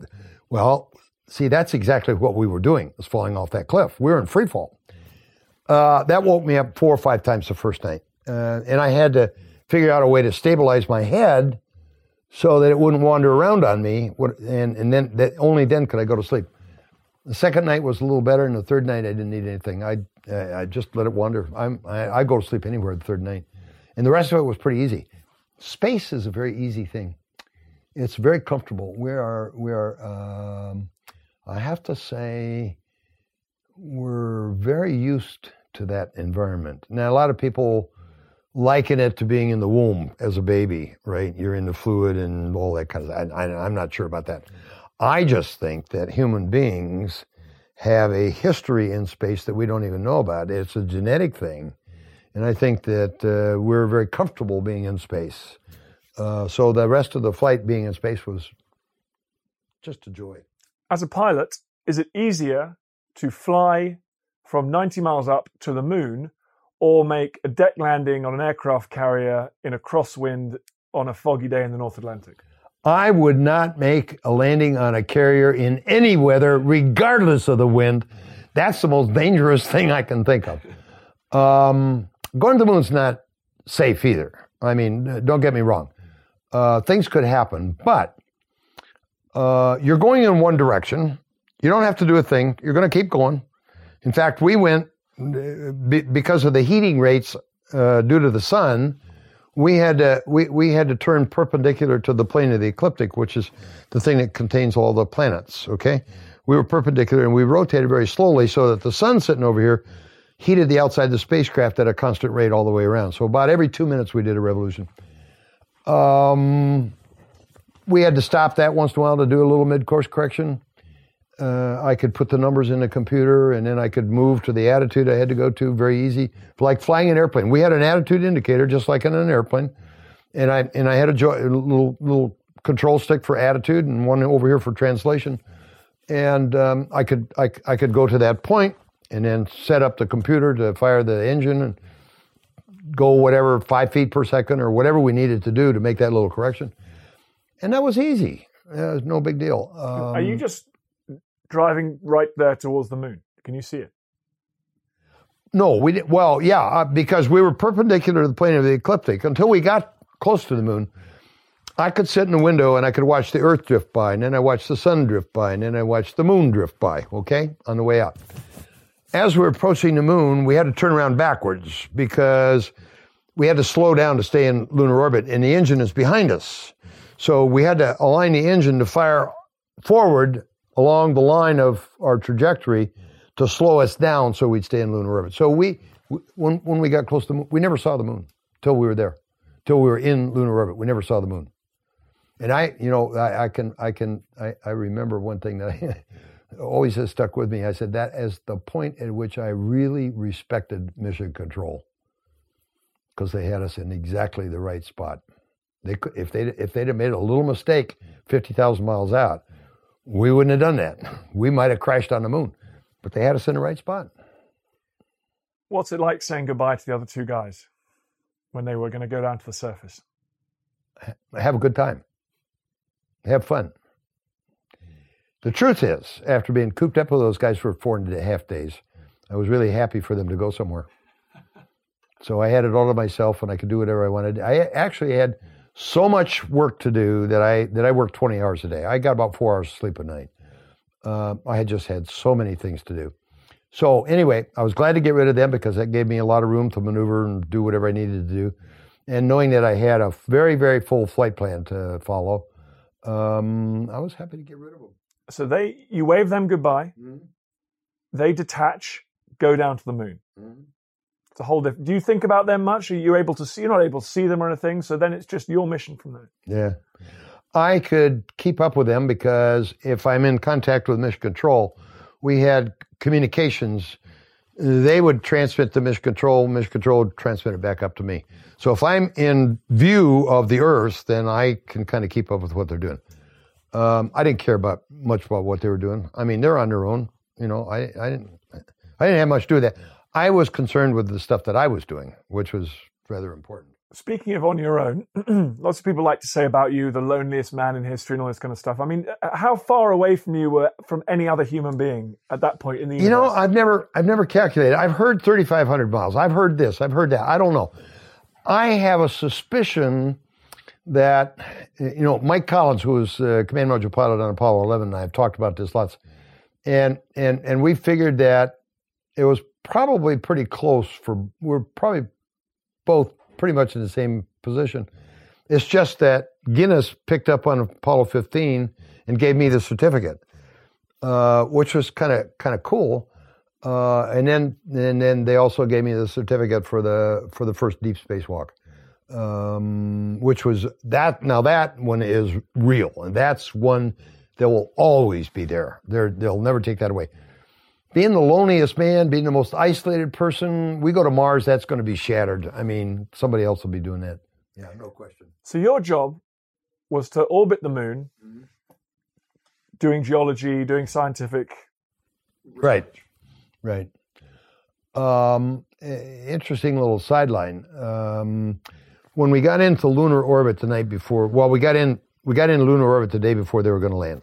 Well, see, that's exactly what we were doing, was falling off that cliff. We were in free fall. Uh, that woke me up four or five times the first night. Uh, and I had to figure out a way to stabilize my head so that it wouldn't wander around on me. And, and then that, only then could I go to sleep. The second night was a little better, and the third night I didn't need anything. I, I just let it wander. I'm, I, I go to sleep anywhere the third night. And the rest of it was pretty easy. Space is a very easy thing. It's very comfortable. We are, we are um, I have to say, we're very used to that environment. Now, a lot of people liken it to being in the womb as a baby, right? You're in the fluid and all that kind of. I, I, I'm not sure about that. I just think that human beings have a history in space that we don't even know about. It's a genetic thing, and I think that uh, we're very comfortable being in space. Uh, so the rest of the flight being in space was just a joy. As a pilot, is it easier to fly from 90 miles up to the moon or make a deck landing on an aircraft carrier in a crosswind on a foggy day in the North Atlantic? I would not make a landing on a carrier in any weather, regardless of the wind. That's the most dangerous thing I can think of. Um, going to the moon's not safe either. I mean, don't get me wrong. Uh, things could happen, but uh, you're going in one direction. You don't have to do a thing. You're going to keep going. In fact, we went uh, be, because of the heating rates uh, due to the sun. we had to we, we had to turn perpendicular to the plane of the ecliptic, which is the thing that contains all the planets. Okay, we were perpendicular and we rotated very slowly so that the sun sitting over here heated the outside of the spacecraft at a constant rate all the way around. So about every two minutes we did a revolution. Um, we had to stop that once in a while to do a little mid-course correction. Uh, I could put the numbers in the computer and then I could move to the attitude I had to go to very easy. Like flying an airplane. We had an attitude indicator just like in an airplane. And I, and I had a, jo- a little, little control stick for attitude and one over here for translation. And um, I could, I, I could go to that point and then set up the computer to fire the engine and go whatever five feet per second or whatever we needed to do to make that little correction. And that was easy. It was no big deal. Um, Are you just driving right there towards the moon? Can you see it? No, we did, well, yeah, uh, because we were perpendicular to the plane of the ecliptic until we got close to the moon. I could sit in the window and I could watch the Earth drift by, and then I watched the sun drift by, and then I watched the moon drift by. Okay, on the way out. As we were approaching the moon, we had to turn around backwards because we had to slow down to stay in lunar orbit, and the engine is behind us. So we had to align the engine to fire forward along the line of our trajectory to slow us down so we'd stay in lunar orbit. So we, when, when we got close to the moon, we never saw the moon till we were there, till we were in lunar orbit. We never saw the moon. And I, you know, I, I can, I can, I, I remember one thing that I always has stuck with me. I said that as the point at which I really respected mission control because they had us in exactly the right spot. They could, if they if they'd have made a little mistake, fifty thousand miles out, we wouldn't have done that. We might have crashed on the moon, but they had us in the right spot. What's it like saying goodbye to the other two guys when they were going to go down to the surface? Have a good time. Have fun. The truth is, after being cooped up with those guys for four and a half days, I was really happy for them to go somewhere. So I had it all to myself, and I could do whatever I wanted. I actually had so much work to do that I that I worked 20 hours a day. I got about four hours of sleep a night. Uh, I had just had so many things to do. So anyway, I was glad to get rid of them because that gave me a lot of room to maneuver and do whatever I needed to do. And knowing that I had a very very full flight plan to follow, um, I was happy to get rid of them. So they, you wave them goodbye. Mm-hmm. They detach, go down to the moon. Mm-hmm. A whole different. Do you think about them much? Are you able to see? You're not able to see them or anything. So then it's just your mission from there. Yeah. I could keep up with them because if I'm in contact with mission control, we had communications. They would transmit to mission control, mission control would transmit it back up to me. So if I'm in view of the Earth, then I can kind of keep up with what they're doing. Um, I didn't care about much about what they were doing. I mean, they're on their own. You know, I, I didn't I didn't have much to do with that. I was concerned with the stuff that I was doing, which was rather important. Speaking of on your own, lots of people like to say about you, the loneliest man in history and all this kind of stuff. I mean, uh, how far away from you were from any other human being at that point in the You know. I've never I've never calculated. I've heard 3500 miles. I've heard this. I've heard that. I don't know. I have a suspicion that you know Mike Collins, who was uh, command module pilot on Apollo 11, and I've talked about this lots, and and and we figured that it was probably pretty close for we're probably both pretty much in the same position. It's just that Guinness picked up on Apollo 15 and gave me the certificate, uh, which was kind of kind of cool. Uh, and then and then they also gave me the certificate for the for the first deep spacewalk um, which was that. Now that one is real, and that's one that will always be there. They'll never take that away. Being the loneliest man, being the most isolated person, we go to Mars, that's going to be shattered. I mean, somebody else will be doing that. Yeah, no question. So your job was to orbit the moon, doing geology, doing scientific. Right, right. Um, interesting little sideline. Um, when we got into lunar orbit the night before, well, we got in we got in lunar orbit the day before they were going to land.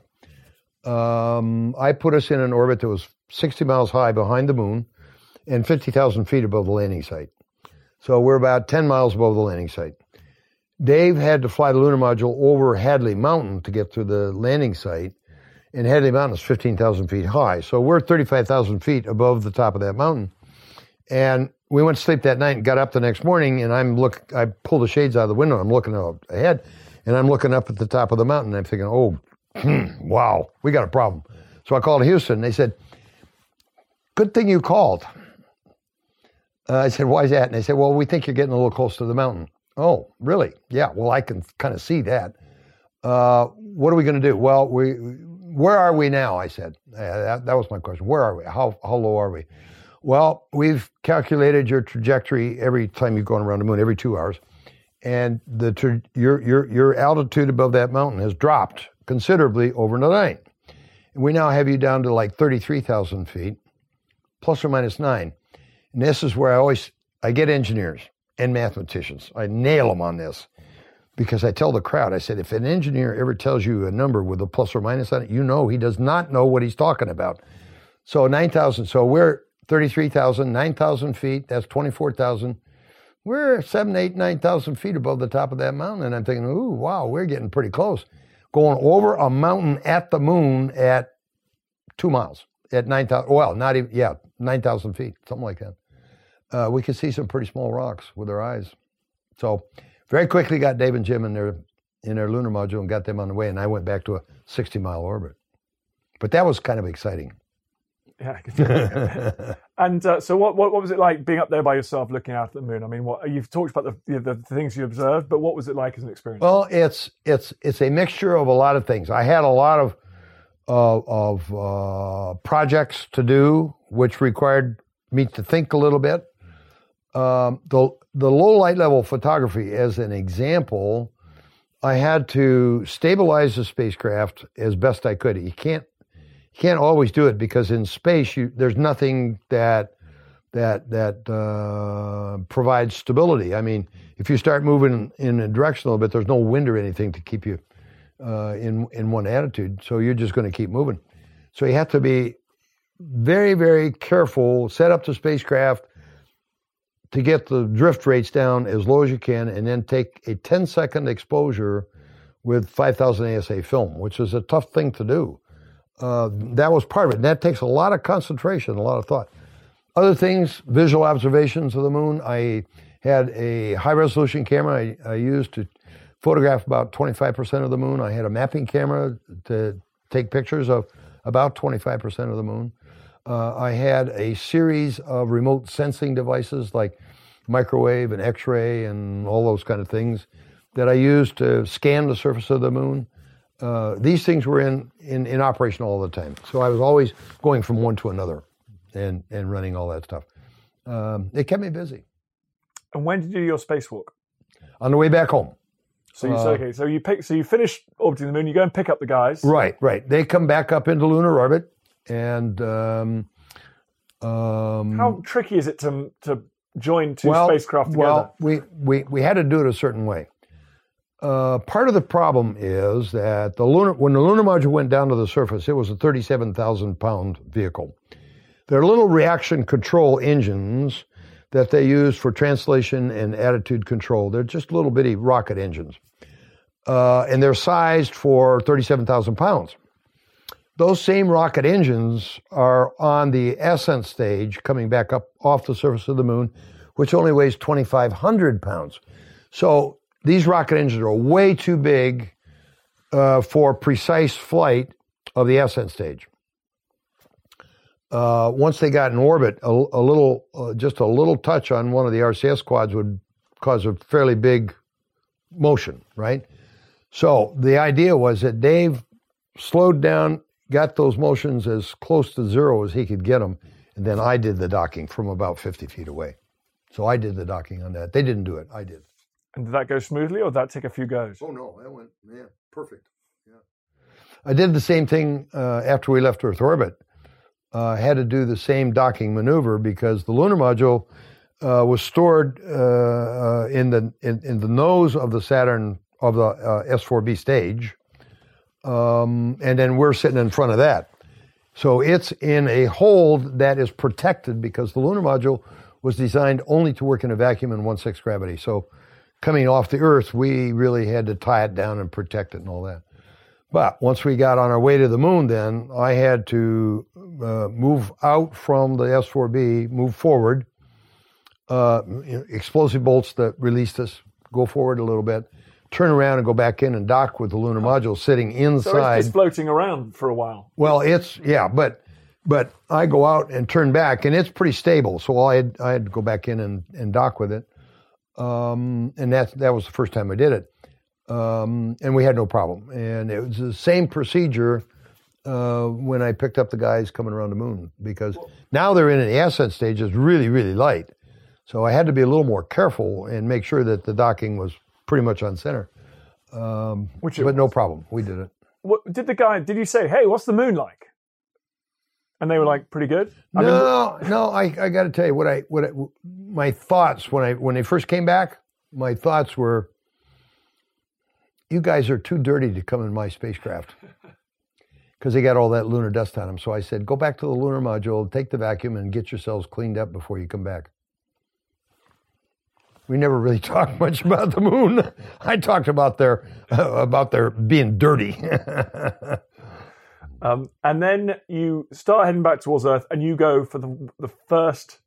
Um, I put us in an orbit that was 60 miles high behind the moon and 50,000 feet above the landing site. So we're about 10 miles above the landing site. Dave had to fly the lunar module over Hadley Mountain to get to the landing site, and Hadley Mountain is 15,000 feet high. So we're 35,000 feet above the top of that mountain. And we went to sleep that night and got up the next morning, and I'm look. I pulled the shades out of the window. I'm looking ahead, and I'm looking up at the top of the mountain. I'm thinking, oh, wow, we got a problem. So I called Houston. They said, good thing you called. Uh, I said, why is that? And they said, well, we think you're getting a little close to the mountain. Oh, really? Yeah. Well, I can kind of see that. Uh, what are we going to do? Well, we, where are we now? I said. Yeah, that, that was my question. Where are we? How, how low are we? Well, we've calculated your trajectory every time you've gone around the moon, every two hours, and the tra- your your your altitude above that mountain has dropped considerably over the night. We now have you down to like thirty-three thousand feet, plus or minus nine. And this is where I always I get engineers and mathematicians. I nail them on this because I tell the crowd, I said, if an engineer ever tells you a number with a plus or minus on it, you know he does not know what he's talking about. So 9,000. So we're 33,000, 9,000 feet. That's 24,000. We're seven, eight, 9,000 feet above the top of that mountain. And I'm thinking, ooh, wow, we're getting pretty close. Going over a mountain at the moon at two miles, at 9,000, well, not even, yeah, 9,000 feet, something like that uh, we could see some pretty small rocks with our eyes. So very quickly got Dave and Jim in their in their lunar module and got them on the way, and I went back to a 60 mile orbit. But that was kind of exciting. Yeah. and uh, so, what, what, what was it like being up there by yourself, looking out at the moon? I mean, what you've talked about the, the, the things you observed, but what was it like as an experience? Well, it's it's it's a mixture of a lot of things. I had a lot of uh, of uh, projects to do, which required me to think a little bit um, the the low light level photography, as an example, I had to stabilize the spacecraft as best I could. You can't you can't always do it because in space you, there's nothing that that that uh, provides stability. I mean, if you start moving in a direction a little bit, there's no wind or anything to keep you uh, in in one attitude. So you're just going to keep moving. So you have to be very very careful. Set up the spacecraft to get the drift rates down as low as you can and then take a 10 second exposure with 5000 ASA film, which is a tough thing to do. Uh, that was part of it. And that takes a lot of concentration, a lot of thought. Other things, visual observations of the moon. I had a high resolution camera I, I used to photograph about 25% of the moon. I had a mapping camera to take pictures of about 25% of the moon. Uh, I had a series of remote sensing devices like microwave and X-ray and all those kind of things that I used to scan the surface of the moon. Uh, these things were in, in, in operation all the time. So I was always going from one to another and, and running all that stuff. Um, it kept me busy. And when did you do your spacewalk? On the way back home. So you uh, okay, so you pick so you finish orbiting the moon, you go and pick up the guys. Right, right. They come back up into lunar orbit and um, um, how tricky is it to to join two well, spacecraft together? Well, we, we we had to do it a certain way. Uh, part of the problem is that the lunar when the lunar module went down to the surface, it was a 37,000 pound vehicle. There are little reaction control engines that they use for translation and attitude control. They're just little bitty rocket engines. Uh, and they're sized for 37,000 pounds. Those same rocket engines are on the ascent stage coming back up off the surface of the moon, which only weighs 2,500 pounds. So these rocket engines are way too big uh, for precise flight of the ascent stage. Uh, once they got in orbit, a, a little, uh, just a little touch on one of the RCS quads would cause a fairly big motion, right? So the idea was that Dave slowed down got those motions as close to zero as he could get them, and then I did the docking from about 50 feet away. So I did the docking on that. They didn't do it. I did. And did that go smoothly, or did that take a few goes? Oh no, that went man perfect. Yeah. I did the same thing uh, after we left Earth orbit. Uh, had to do the same docking maneuver because the lunar module uh, was stored uh, uh, in the in, in, the nose of the Saturn of the uh, S4B stage, um, and then we're sitting in front of that. So it's in a hold that is protected because the lunar module was designed only to work in a vacuum in 1 6 gravity. So coming off the Earth, we really had to tie it down and protect it and all that. But once we got on our way to the moon, then I had to uh, move out from the S4B, move forward, uh, explosive bolts that released us, go forward a little bit, turn around and go back in and dock with the lunar module sitting inside. So it's just floating around for a while. Well, it's yeah, but but I go out and turn back, and it's pretty stable. So I had I had to go back in and, and dock with it, um, and that that was the first time I did it, um, and we had no problem. And it was the same procedure uh, when I picked up the guys coming around the moon because now they're in an ascent stage that's really really light. So I had to be a little more careful and make sure that the docking was pretty much on center. Um, Which but no problem, we did it. What, did the guy? Did you say, "Hey, what's the moon like?" And they were like, "Pretty good." I mean, no, no, I, I got to tell you what I what I, my thoughts when I when they first came back. My thoughts were, you guys are too dirty to come in my spacecraft because they got all that lunar dust on them. So I said, go back to the lunar module, take the vacuum, and get yourselves cleaned up before you come back. We never really talked much about the moon. I talked about their uh, about their being dirty. Um, and then you start heading back towards Earth, and you go for the the first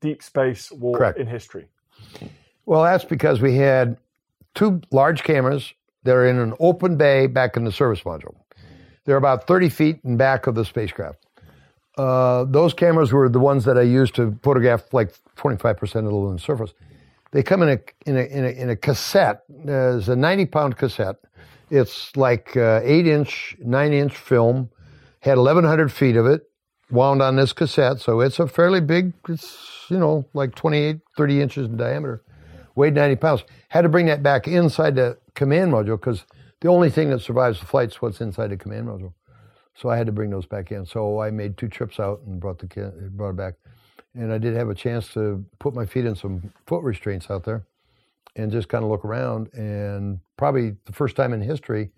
deep space walk Correct. in history. Well, that's because we had two large cameras that are in an open bay back in the service module. They're about 30 feet in back of the spacecraft. Uh, those cameras were the ones that I used to photograph like 25% of the lunar surface. They come in a in a in a, in a cassette. It's a 90 pound cassette. It's like uh, eight inch, nine inch film. Had 1,100 feet of it wound on this cassette, so it's a fairly big. It's you know like 28, 30 inches in diameter. Weighed 90 pounds. Had to bring that back inside the command module because the only thing that survives the flight is what's inside the command module. So I had to bring those back in. So I made two trips out and brought the brought it back. And I did have a chance to put my feet in some foot restraints out there and just kind of look around. And probably the first time in history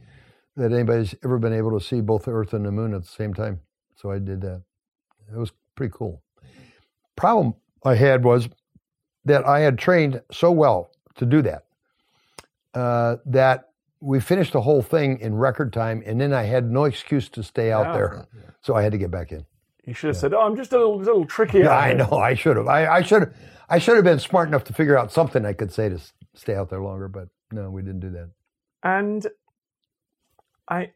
that anybody's ever been able to see both the Earth and the Moon at the same time. So I did that. It was pretty cool. Problem I had was that I had trained so well to do that uh, that we finished the whole thing in record time, and then I had no excuse to stay out Wow. there, so I had to get back in. You should have said, "Oh, I'm just a little, little tricky." Yeah, I know. I should have. I, I should. I should have been smart enough to figure out something I could say to stay out there longer, but no, we didn't do that. And I,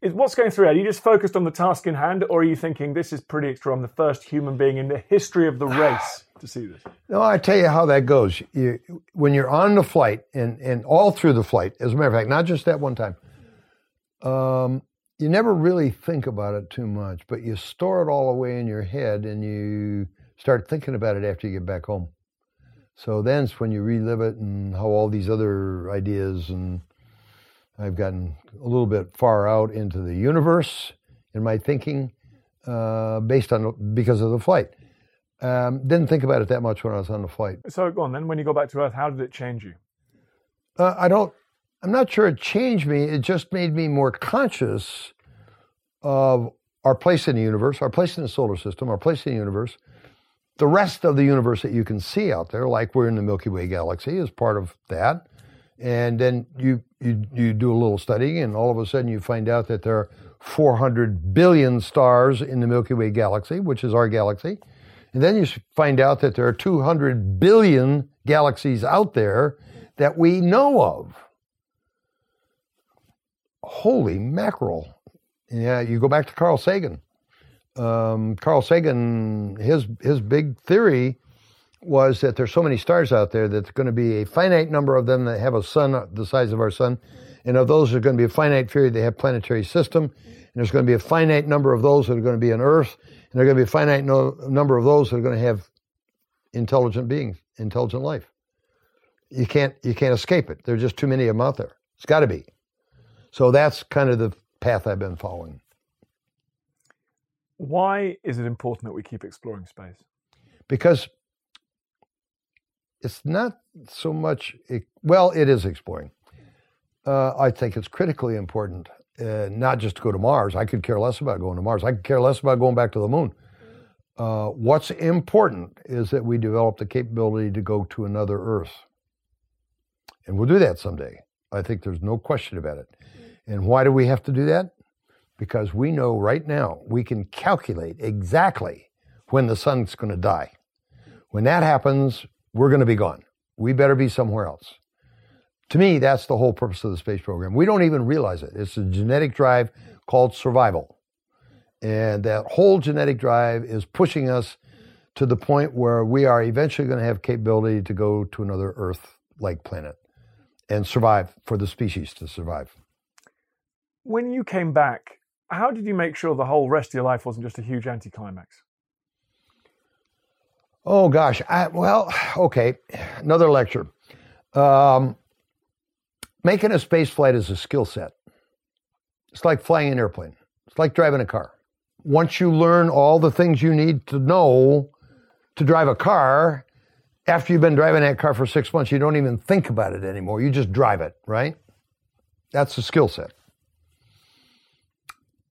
what's going through? Are you just focused on the task in hand, or are you thinking this is pretty extra? I'm the first human being in the history of the race to see this. No, I tell you how that goes. You, when you're on the flight and, and all through the flight, as a matter of fact, not just that one time, um, you never really think about it too much, but you store it all away in your head and you start thinking about it after you get back home. So then's when you relive it and how all these other ideas and I've gotten a little bit far out into the universe in my thinking uh, based on because of the flight. Um, didn't think about it that much when I was on the flight. So go on then. When you go back to Earth, how did it change you? Uh, I don't. I'm not sure it changed me. It just made me more conscious of our place in the universe, our place in the solar system, our place in the universe. The rest of the universe that you can see out there, like we're in the Milky Way galaxy, is part of that. And then you you you do a little studying, and all of a sudden you find out that there are 400 billion stars in the Milky Way galaxy, which is our galaxy. And then you find out that there are 200 billion galaxies out there that we know of. Holy mackerel. Yeah, you go back to Carl Sagan. Um, Carl Sagan, his, his big theory was that there's so many stars out there that there's going to be a finite number of them that have a sun the size of our sun. And of those, there's going to be a finite period they have planetary system. And there's going to be a finite number of those that are going to be on Earth. And there's going to be a finite no, number of those that are going to have intelligent beings, intelligent life. You can't you can't escape it. There's just too many of them out there. It's got to be. So that's kind of the path I've been following. Why is it important that we keep exploring space? because it's not so much well it is exploring. Uh, i think it's critically important uh, not just to go to mars. I could care less about going to mars. I could care less about going back to the moon. Uh, what's important is that we develop the capability to go to another earth. And we'll do that someday. I think there's no question about it and why do we have to do that because we know right now we can calculate exactly when the sun's going to die When that happens, we're going to be gone. We better be somewhere else. To me, that's the whole purpose of the space program. We don't even realize it. It's a genetic drive called survival. And that whole genetic drive is pushing us to the point where we are eventually going to have capability to go to another Earth like planet and survive for the species to survive. When you came back, how did you make sure the whole rest of your life wasn't just a huge anticlimax? Oh gosh, I, well, okay, another lecture. Um, making a space flight is a skill set. It's like flying an airplane. It's like driving a car. Once you learn all the things you need to know to drive a car, after you've been driving that car for six months, you don't even think about it anymore. You just drive it, right? That's the skill set.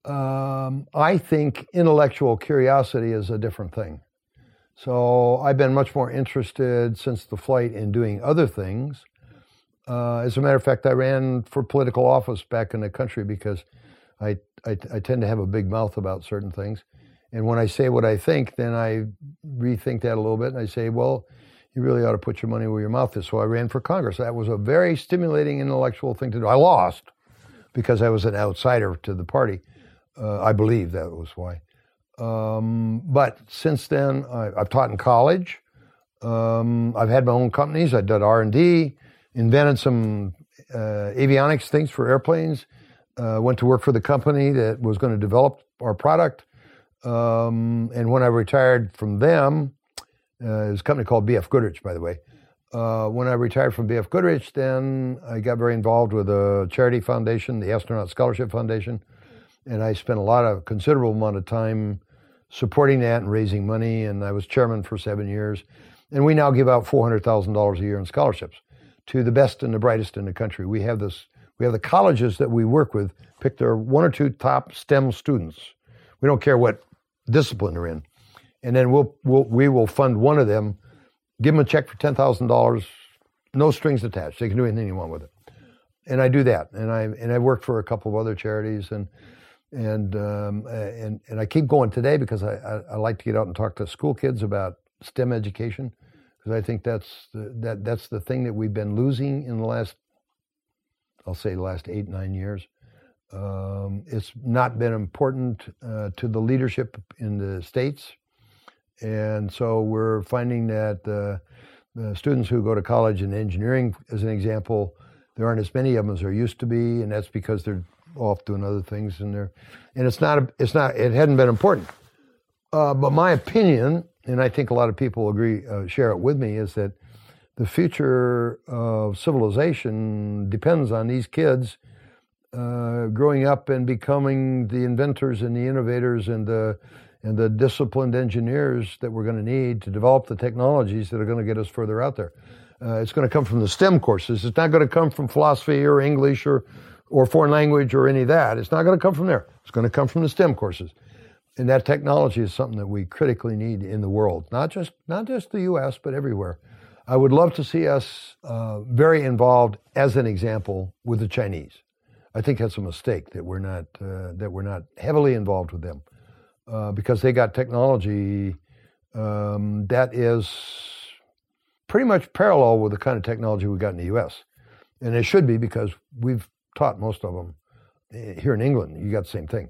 Um, I think intellectual curiosity is a different thing. So I've been much more interested since the flight in doing other things. Uh, as a matter of fact, I ran for political office back in the country because I, I, I tend to have a big mouth about certain things. And when I say what I think, then I rethink that a little bit and I say, well, you really ought to put your money where your mouth is. So I ran for Congress. That was a very stimulating intellectual thing to do. I lost because I was an outsider to the party. Uh, I believe that was why. Um, but since then, I, have taught in college. Um, I've had my own companies. I did R and D, invented some uh, avionics things for airplanes. Uh, went to work for the company that was going to develop our product. Um, and when I retired from them, uh, it was a company called BF Goodrich, by the way. Uh, when I retired from BF Goodrich, then I got very involved with a charity foundation, the Astronaut Scholarship Foundation, and I spent a lot of considerable amount of time supporting that and raising money. And I was chairman for seven years. And we now give out four hundred thousand dollars a year in scholarships to the best and the brightest in the country. We have this. We have the colleges that we work with pick their one or two top STEM students. We don't care what discipline they're in, and then we'll, we'll we will fund one of them, give them a check for ten thousand dollars, no strings attached. They can do anything they want with it, and I do that. And I and I work for a couple of other charities and and um, and and I keep going today because I, I, I, like to get out and talk to school kids about STEM education because I think that's the, that that's the thing that we've been losing in the last I'll say the last eight nine years. Um, it's not been important uh, to the leadership in the states, and so we're finding that uh, the students who go to college in engineering, as an example, there aren't as many of them as there used to be, and that's because they're off doing other things in there, and it's not a, it's not it hadn't been important. Uh, but my opinion, and I think a lot of people agree uh, share it with me, is that the future of civilization depends on these kids uh, growing up and becoming the inventors and the innovators and the and the disciplined engineers that we're going to need to develop the technologies that are going to get us further out there. Uh, it's going to come from the STEM courses. It's not going to come from philosophy or English or or foreign language or any of that. It's not going to come from there. It's going to come from the STEM courses. And that technology is something that we critically need in the world, not just not just the U.S. but everywhere. I would love to see us uh, very involved, as an example, with the Chinese. I think that's a mistake that we're not uh, that we're not heavily involved with them uh, because they got technology um, that is pretty much parallel with the kind of technology we got in the U.S. And it should be because we've taught most of them eh, here in England. You got the same thing.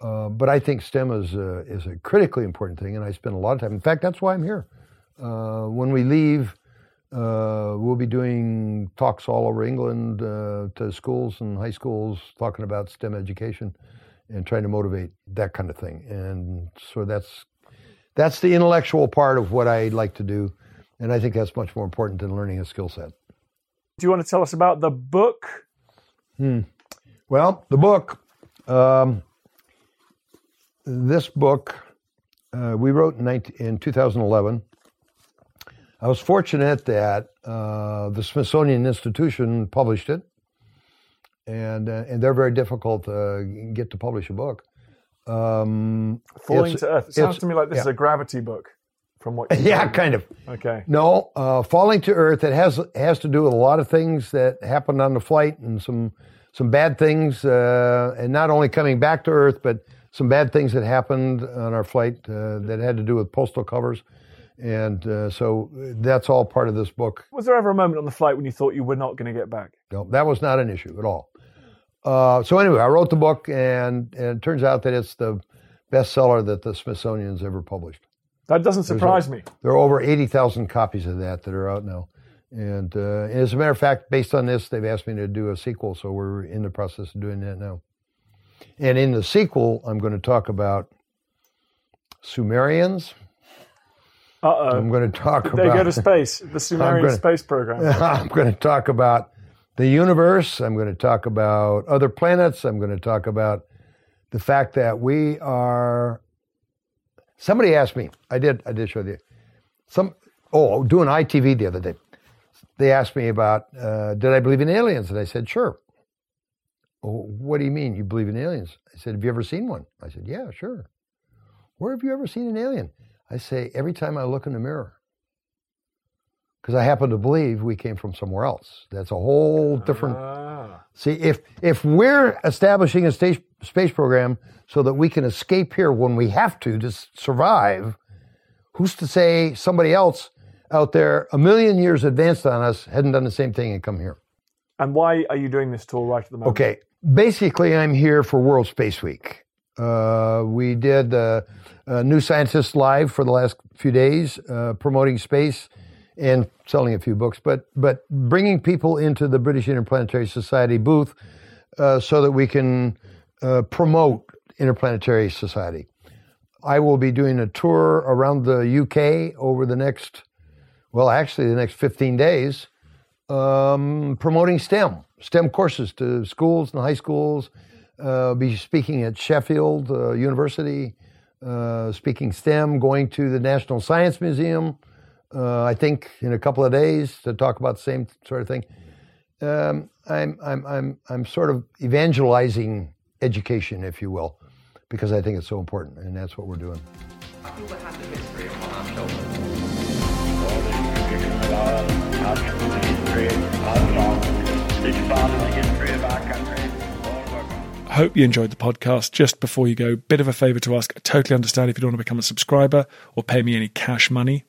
Uh, but I think STEM is a, is a critically important thing, and I spend a lot of time. In fact, that's why I'm here. Uh, when we leave, uh, we'll be doing talks all over England uh, to schools and high schools, talking about STEM education and trying to motivate that kind of thing. And so that's that's the intellectual part of what I like to do, and I think that's much more important than learning a skill set. Do you want to tell us about the book Hmm. Well, the book, um, this book, uh, we wrote in, 19, in 2011. I was fortunate that uh, the Smithsonian Institution published it, and uh, and they're very difficult to get to publish a book. Um, Falling to Earth. It sounds to me like this yeah. is a gravity book. From what? yeah, kind of. Okay. No, uh, falling to Earth. It has has to do with a lot of things that happened on the flight and some some bad things, uh, and not only coming back to Earth, but some bad things that happened on our flight uh, that had to do with postal covers. And uh, so that's all part of this book. Was there ever a moment on the flight when you thought you were not going to get back? No, that was not an issue at all. Uh, so anyway, I wrote the book, and, and it turns out that it's the bestseller that the Smithsonian's ever published. That doesn't surprise a, me. There are over 80,000 copies of that that are out now. And uh, as a matter of fact, based on this, they've asked me to do a sequel, so we're in the process of doing that now. And in the sequel, I'm going to talk about Sumerians. Uh oh. I'm going to talk Did about. They go to space, the Sumerian gonna, space program. I'm going to talk about the universe. I'm going to talk about other planets. I'm going to talk about the fact that we are. Somebody asked me. I did. I did show you. Some. Oh, doing ITV the other day. They asked me about uh, did I believe in aliens, and I said sure. Oh, what do you mean you believe in aliens? I said, have you ever seen one? I said, yeah, sure. Where have you ever seen an alien? I say, every time I look in the mirror. Because I happen to believe we came from somewhere else. That's a whole different. Ah. See, if if we're establishing a space space program so that we can escape here when we have to to survive, who's to say somebody else out there a million years advanced on us hadn't done the same thing and come here? And why are you doing this tour right at the moment? Okay, basically, I'm here for World Space Week. Uh, we did uh, uh, New Scientist Live for the last few days, uh, promoting space and selling a few books, but but bringing people into the British Interplanetary Society booth uh, so that we can uh, promote Interplanetary Society. I will be doing a tour around the UK over the next, well, actually the next 15 days, um, promoting STEM, STEM courses to schools and high schools. Uh, be speaking at Sheffield uh, University, uh, speaking STEM, going to the National Science Museum, uh, I think in a couple of days to talk about the same sort of thing. Um, I'm, I'm, I'm, I'm sort of evangelizing education, if you will, because I think it's so important, and that's what we're doing. Hope you enjoyed the podcast. Just before you go, bit of a favor to ask. I totally understand if you don't want to become a subscriber or pay me any cash money.